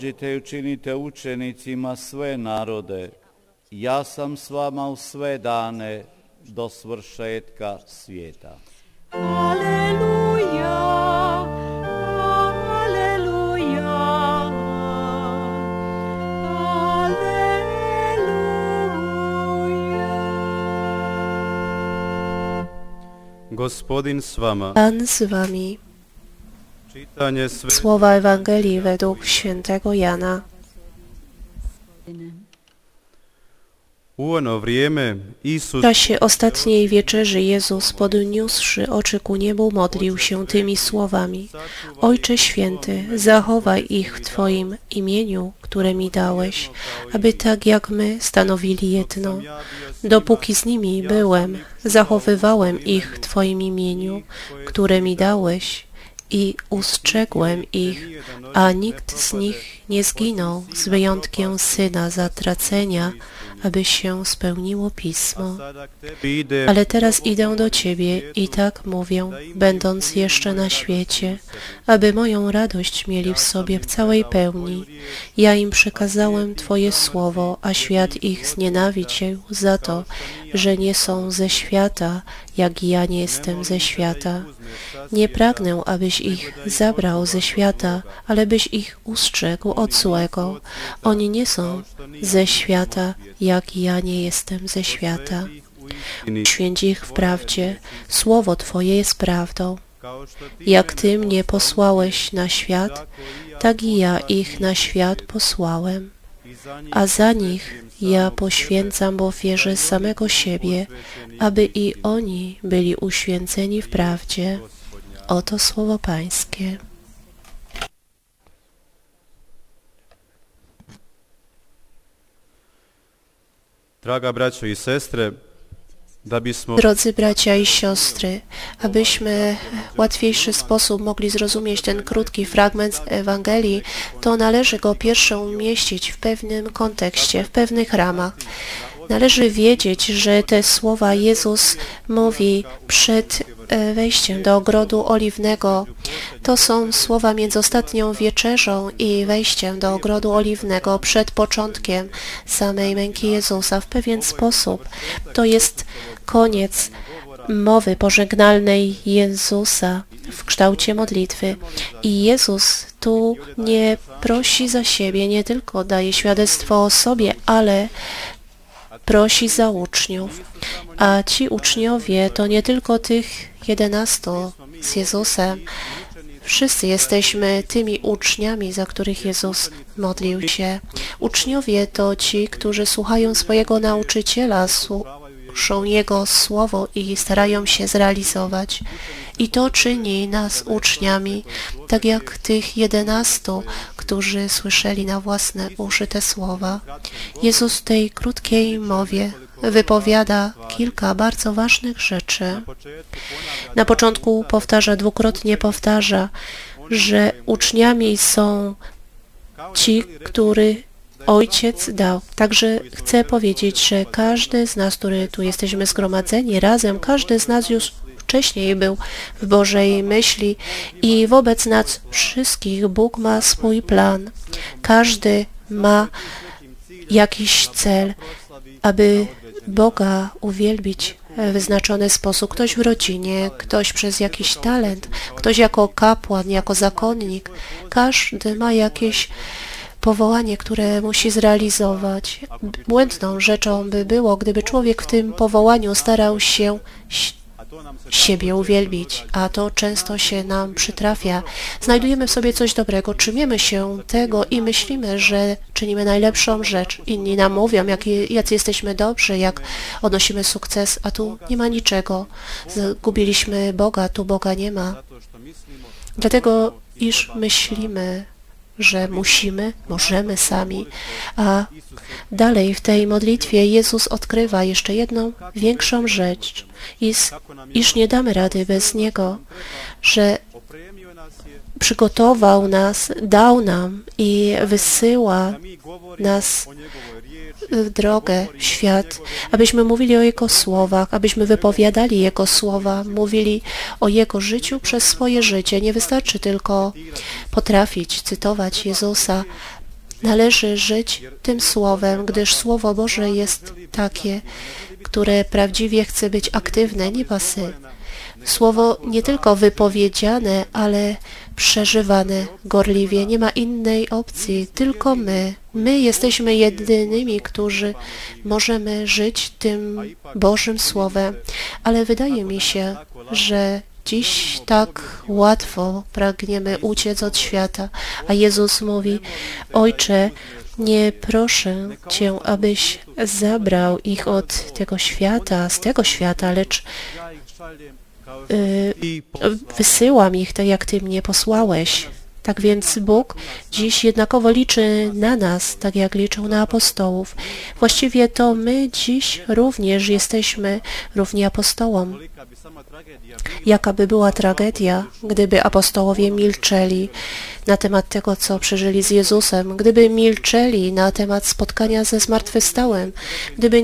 Dođite i učinite učenicima sve narode. Ja sam s vama u sve dane do svršetka svijeta. Aleluja, aleluja, aleluja. Gospodin s vama. Pan z wami. Słowa Ewangelii według świętego Jana. W czasie ostatniej wieczerzy Jezus, podniósłszy oczy ku niebu, modlił się tymi słowami. Ojcze Święty, zachowaj ich w Twoim imieniu, które mi dałeś, aby tak jak my stanowili jedno. Dopóki z nimi byłem, zachowywałem ich w Twoim imieniu, które mi dałeś i ustrzegłem ich, a nikt z nich nie zginął, z wyjątkiem syna zatracenia, aby się spełniło Pismo. Ale teraz idę do Ciebie i tak mówię, będąc jeszcze na świecie, aby moją radość mieli w sobie w całej pełni. Ja im przekazałem Twoje słowo, a świat ich znienawidził za to, że nie są ze świata, jak ja nie jestem ze świata. Nie pragnę, abyś ich zabrał ze świata, ale byś ich ustrzegł od złego. Oni nie są ze świata, jak ja nie jestem ze świata. Święć ich w prawdzie, słowo Twoje jest prawdą. Jak Ty mnie posłałeś na świat, tak i ja ich na świat posłałem. i A za nich ja poświęcam w ofierze samego siebie, aby i oni byli uświęceni w prawdzie. Oto słowo Pańskie. Drodzy bracia i siostry, abyśmy w łatwiejszy sposób mogli zrozumieć ten krótki fragment Ewangelii, to należy go pierwsze umieścić w pewnym kontekście, w pewnych ramach. Należy wiedzieć, że te słowa Jezus mówi przed e, wejściem do ogrodu oliwnego. To są słowa między ostatnią wieczerzą i wejściem do ogrodu oliwnego przed początkiem samej męki Jezusa w pewien sposób. To jest koniec mowy pożegnalnej Jezusa w kształcie modlitwy. I Jezus tu nie prosi za siebie, nie tylko daje świadectwo o sobie, ale prosi za uczniów. A ci uczniowie to nie tylko tych jedenastu z Jezusem. Wszyscy jesteśmy tymi uczniami, za których Jezus modlił się. Uczniowie to ci, którzy słuchają swojego nauczyciela, słuszą Jego słowo i starają się zrealizować. I to czyni nas uczniami, tak jak tych jedenastu, którzy słyszeli na własne uszy te słowa. Jezus w tej krótkiej mowie wypowiada kilka bardzo ważnych rzeczy. Na początku powtarza, dwukrotnie powtarza, że uczniami są ci, który Ojciec dał. Także chcę powiedzieć, że każdy z nas, który tu jesteśmy zgromadzeni razem, każdy z nas już wcześniej był w Bożej myśli i wobec nas wszystkich Bóg ma swój plan. Każdy ma jakiś cel, aby Boga uwielbić w wyznaczony sposób. Ktoś w rodzinie, ktoś przez jakiś talent, ktoś jako kapłan, jako zakonnik. Każdy ma jakieś powołanie, które musi zrealizować. Błędną rzeczą by było, gdyby człowiek w tym powołaniu starał się siebie uwielbić, a to często się nam przytrafia. Znajdujemy w sobie coś dobrego, trzymiemy się tego i myślimy, że czynimy najlepszą rzecz. Inni nam mówią, jak, jacy jesteśmy dobrzy, jak odnosimy sukces, a tu nie ma niczego. Zgubiliśmy Boga, tu Boga nie ma. Dlatego, iż myślimy, że musimy, możemy sami. A dalej w tej modlitwie Jezus odkrywa jeszcze jedną większą rzecz, iż, nie damy rady bez Niego, że przygotował nas, dał nam i wysyła nas drogę, świat, abyśmy mówili o Jego słowach, abyśmy wypowiadali Jego słowa, mówili o Jego życiu przez swoje życie. Nie wystarczy tylko potrafić cytować Jezusa, Należy żyć tym Słowem, gdyż Słowo Boże jest takie, które prawdziwie chce być aktywne, nie pasywne. Słowo nie tylko wypowiedziane, ale przeżywane gorliwie. Nie ma innej opcji, tylko my. My jesteśmy jedynymi, którzy możemy żyć tym Bożym Słowem. Ale wydaje mi się, że dziś tak łatwo pragniemy uciec od świata, a Jezus mówi, Ojcze, nie proszę Cię, abyś zabrał ich od tego świata, z tego świata, lecz wysyłam ich tak, jak Ty mnie posłałeś. Tak więc Bóg dziś jednakowo liczy na nas, tak jak liczył na apostołów. Właściwie to my dziś również jesteśmy równi apostołom. Jaka by była tragedia, gdyby apostołowie milczeli na temat tego, co przeżyli z Jezusem, gdyby milczeli na temat spotkania ze zmartwychwstałym, gdyby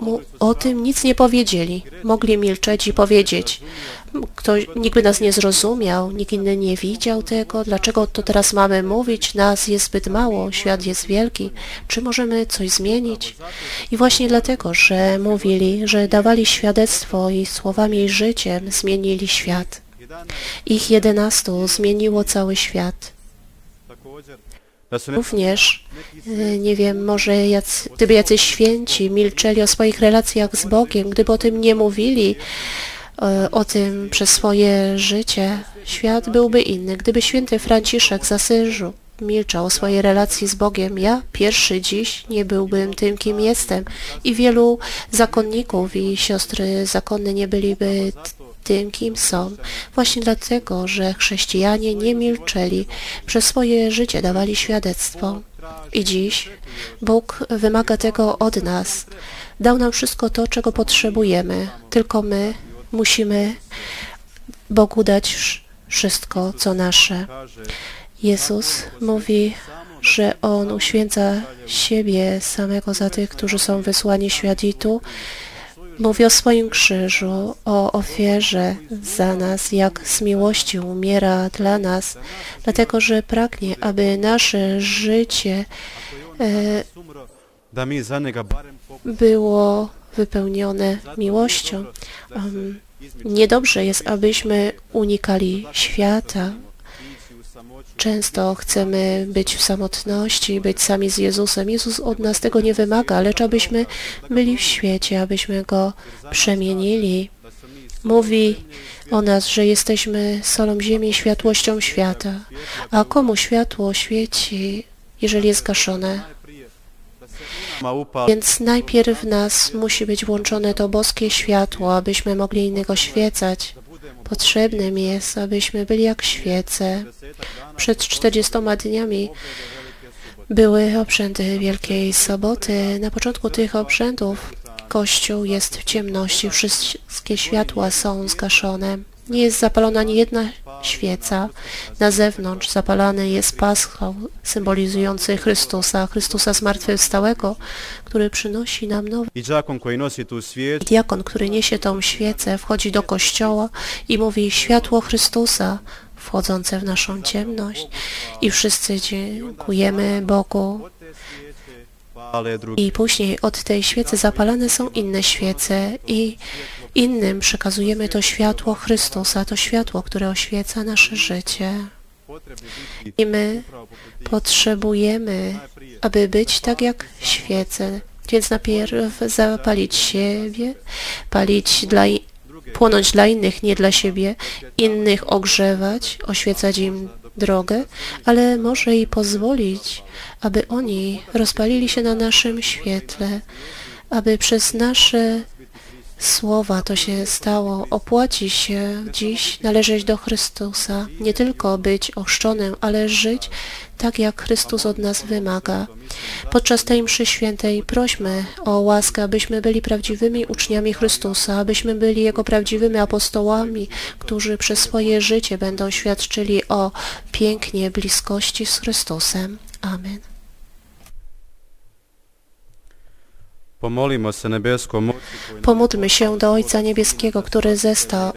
nikomu o tym nic nie powiedzieli. Mogli milczeć i powiedzieć, ktoś, nikt by nas nie zrozumiał, nikt inny nie widział tego, dlaczego to teraz mamy mówić, nas jest zbyt mało, świat jest wielki, czy możemy coś zmienić? I właśnie dlatego, że mówili, że dawali świadectwo i słowami i życiem zmienili świat. Ich jedenastu zmieniło cały świat. Również, y, nie wiem, może gdyby jacyś święci milczeli o swoich relacjach z Bogiem, gdyby o tym nie mówili, y, o tym przez swoje życie, świat byłby inny. Gdyby święty Franciszek z Asyżu milczał o swojej relacji z Bogiem, ja pierwszy dziś nie byłbym tym, kim jestem i wielu zakonników i siostry zakonne nie byliby tym, kim są. Właśnie dlatego, że chrześcijanie nie milczeli, przez swoje życie dawali świadectwo. I dziś Bóg wymaga tego od nas. Dał nam wszystko to, czego potrzebujemy, tylko my musimy Bogu dać wszystko, co nasze. Jezus mówi, że On uświęca siebie samego za tych, którzy są wysłani tu Mówi o swoim krzyżu, o ofierze za nas, jak z miłości umiera dla nas, dlatego że pragnie, aby nasze życie e, było wypełnione miłością. Um, niedobrze jest, abyśmy unikali świata, Często chcemy być w samotności, być sami z Jezusem. Jezus od nas tego nie wymaga, lecz abyśmy byli w świecie, abyśmy Go przemienili. Mówi o nas, że jesteśmy solą ziemi, światłością świata. A komu światło świeci, jeżeli jest gaszone? Więc najpierw w nas musi być włączone to boskie światło, abyśmy mogli innego świecać. Potrzebnym jest, abyśmy byli jak świece. Przed czterdziestoma dniami były obrzędy Wielkiej Soboty. Na początku tych obrzędów Kościół jest w ciemności, wszystkie światła są zgaszone. Nie jest zapalona ani jedna świeca. Na zewnątrz zapalany jest paschał symbolizujący Chrystusa, Chrystusa zmartwychwstałego, który przynosi nam svijeću, Diakon, który niesie tą świecę, wchodzi do kościoła i mówi światło Chrystusa wchodzące w naszą ciemność. I wszyscy dziękujemy Bogu. I później od tej świecy zapalane są inne świece i innym przekazujemy to światło Chrystusa, to światło, które oświeca nasze życie. I my potrzebujemy, aby być tak jak świece. Więc najpierw zapalić siebie, palić dla, płonąć dla innych, nie dla siebie, innych ogrzewać, oświecać im drogę, ale może i pozwolić, aby oni rozpalili się na naszym świetle, aby przez nasze słowa to się stało. Opłaci się dziś należeć do Chrystusa, nie tylko być ochrzczonym, ale żyć tak, jak Chrystus od nas wymaga. Podczas tej mszy świętej prośmy o łaskę, abyśmy byli prawdziwymi uczniami Chrystusa, abyśmy byli Jego prawdziwymi apostołami, którzy przez swoje życie będą świadczyli o pięknie bliskości z Chrystusem. Amen. Pomódlmy się do Ojca Niebieskiego, który zesta,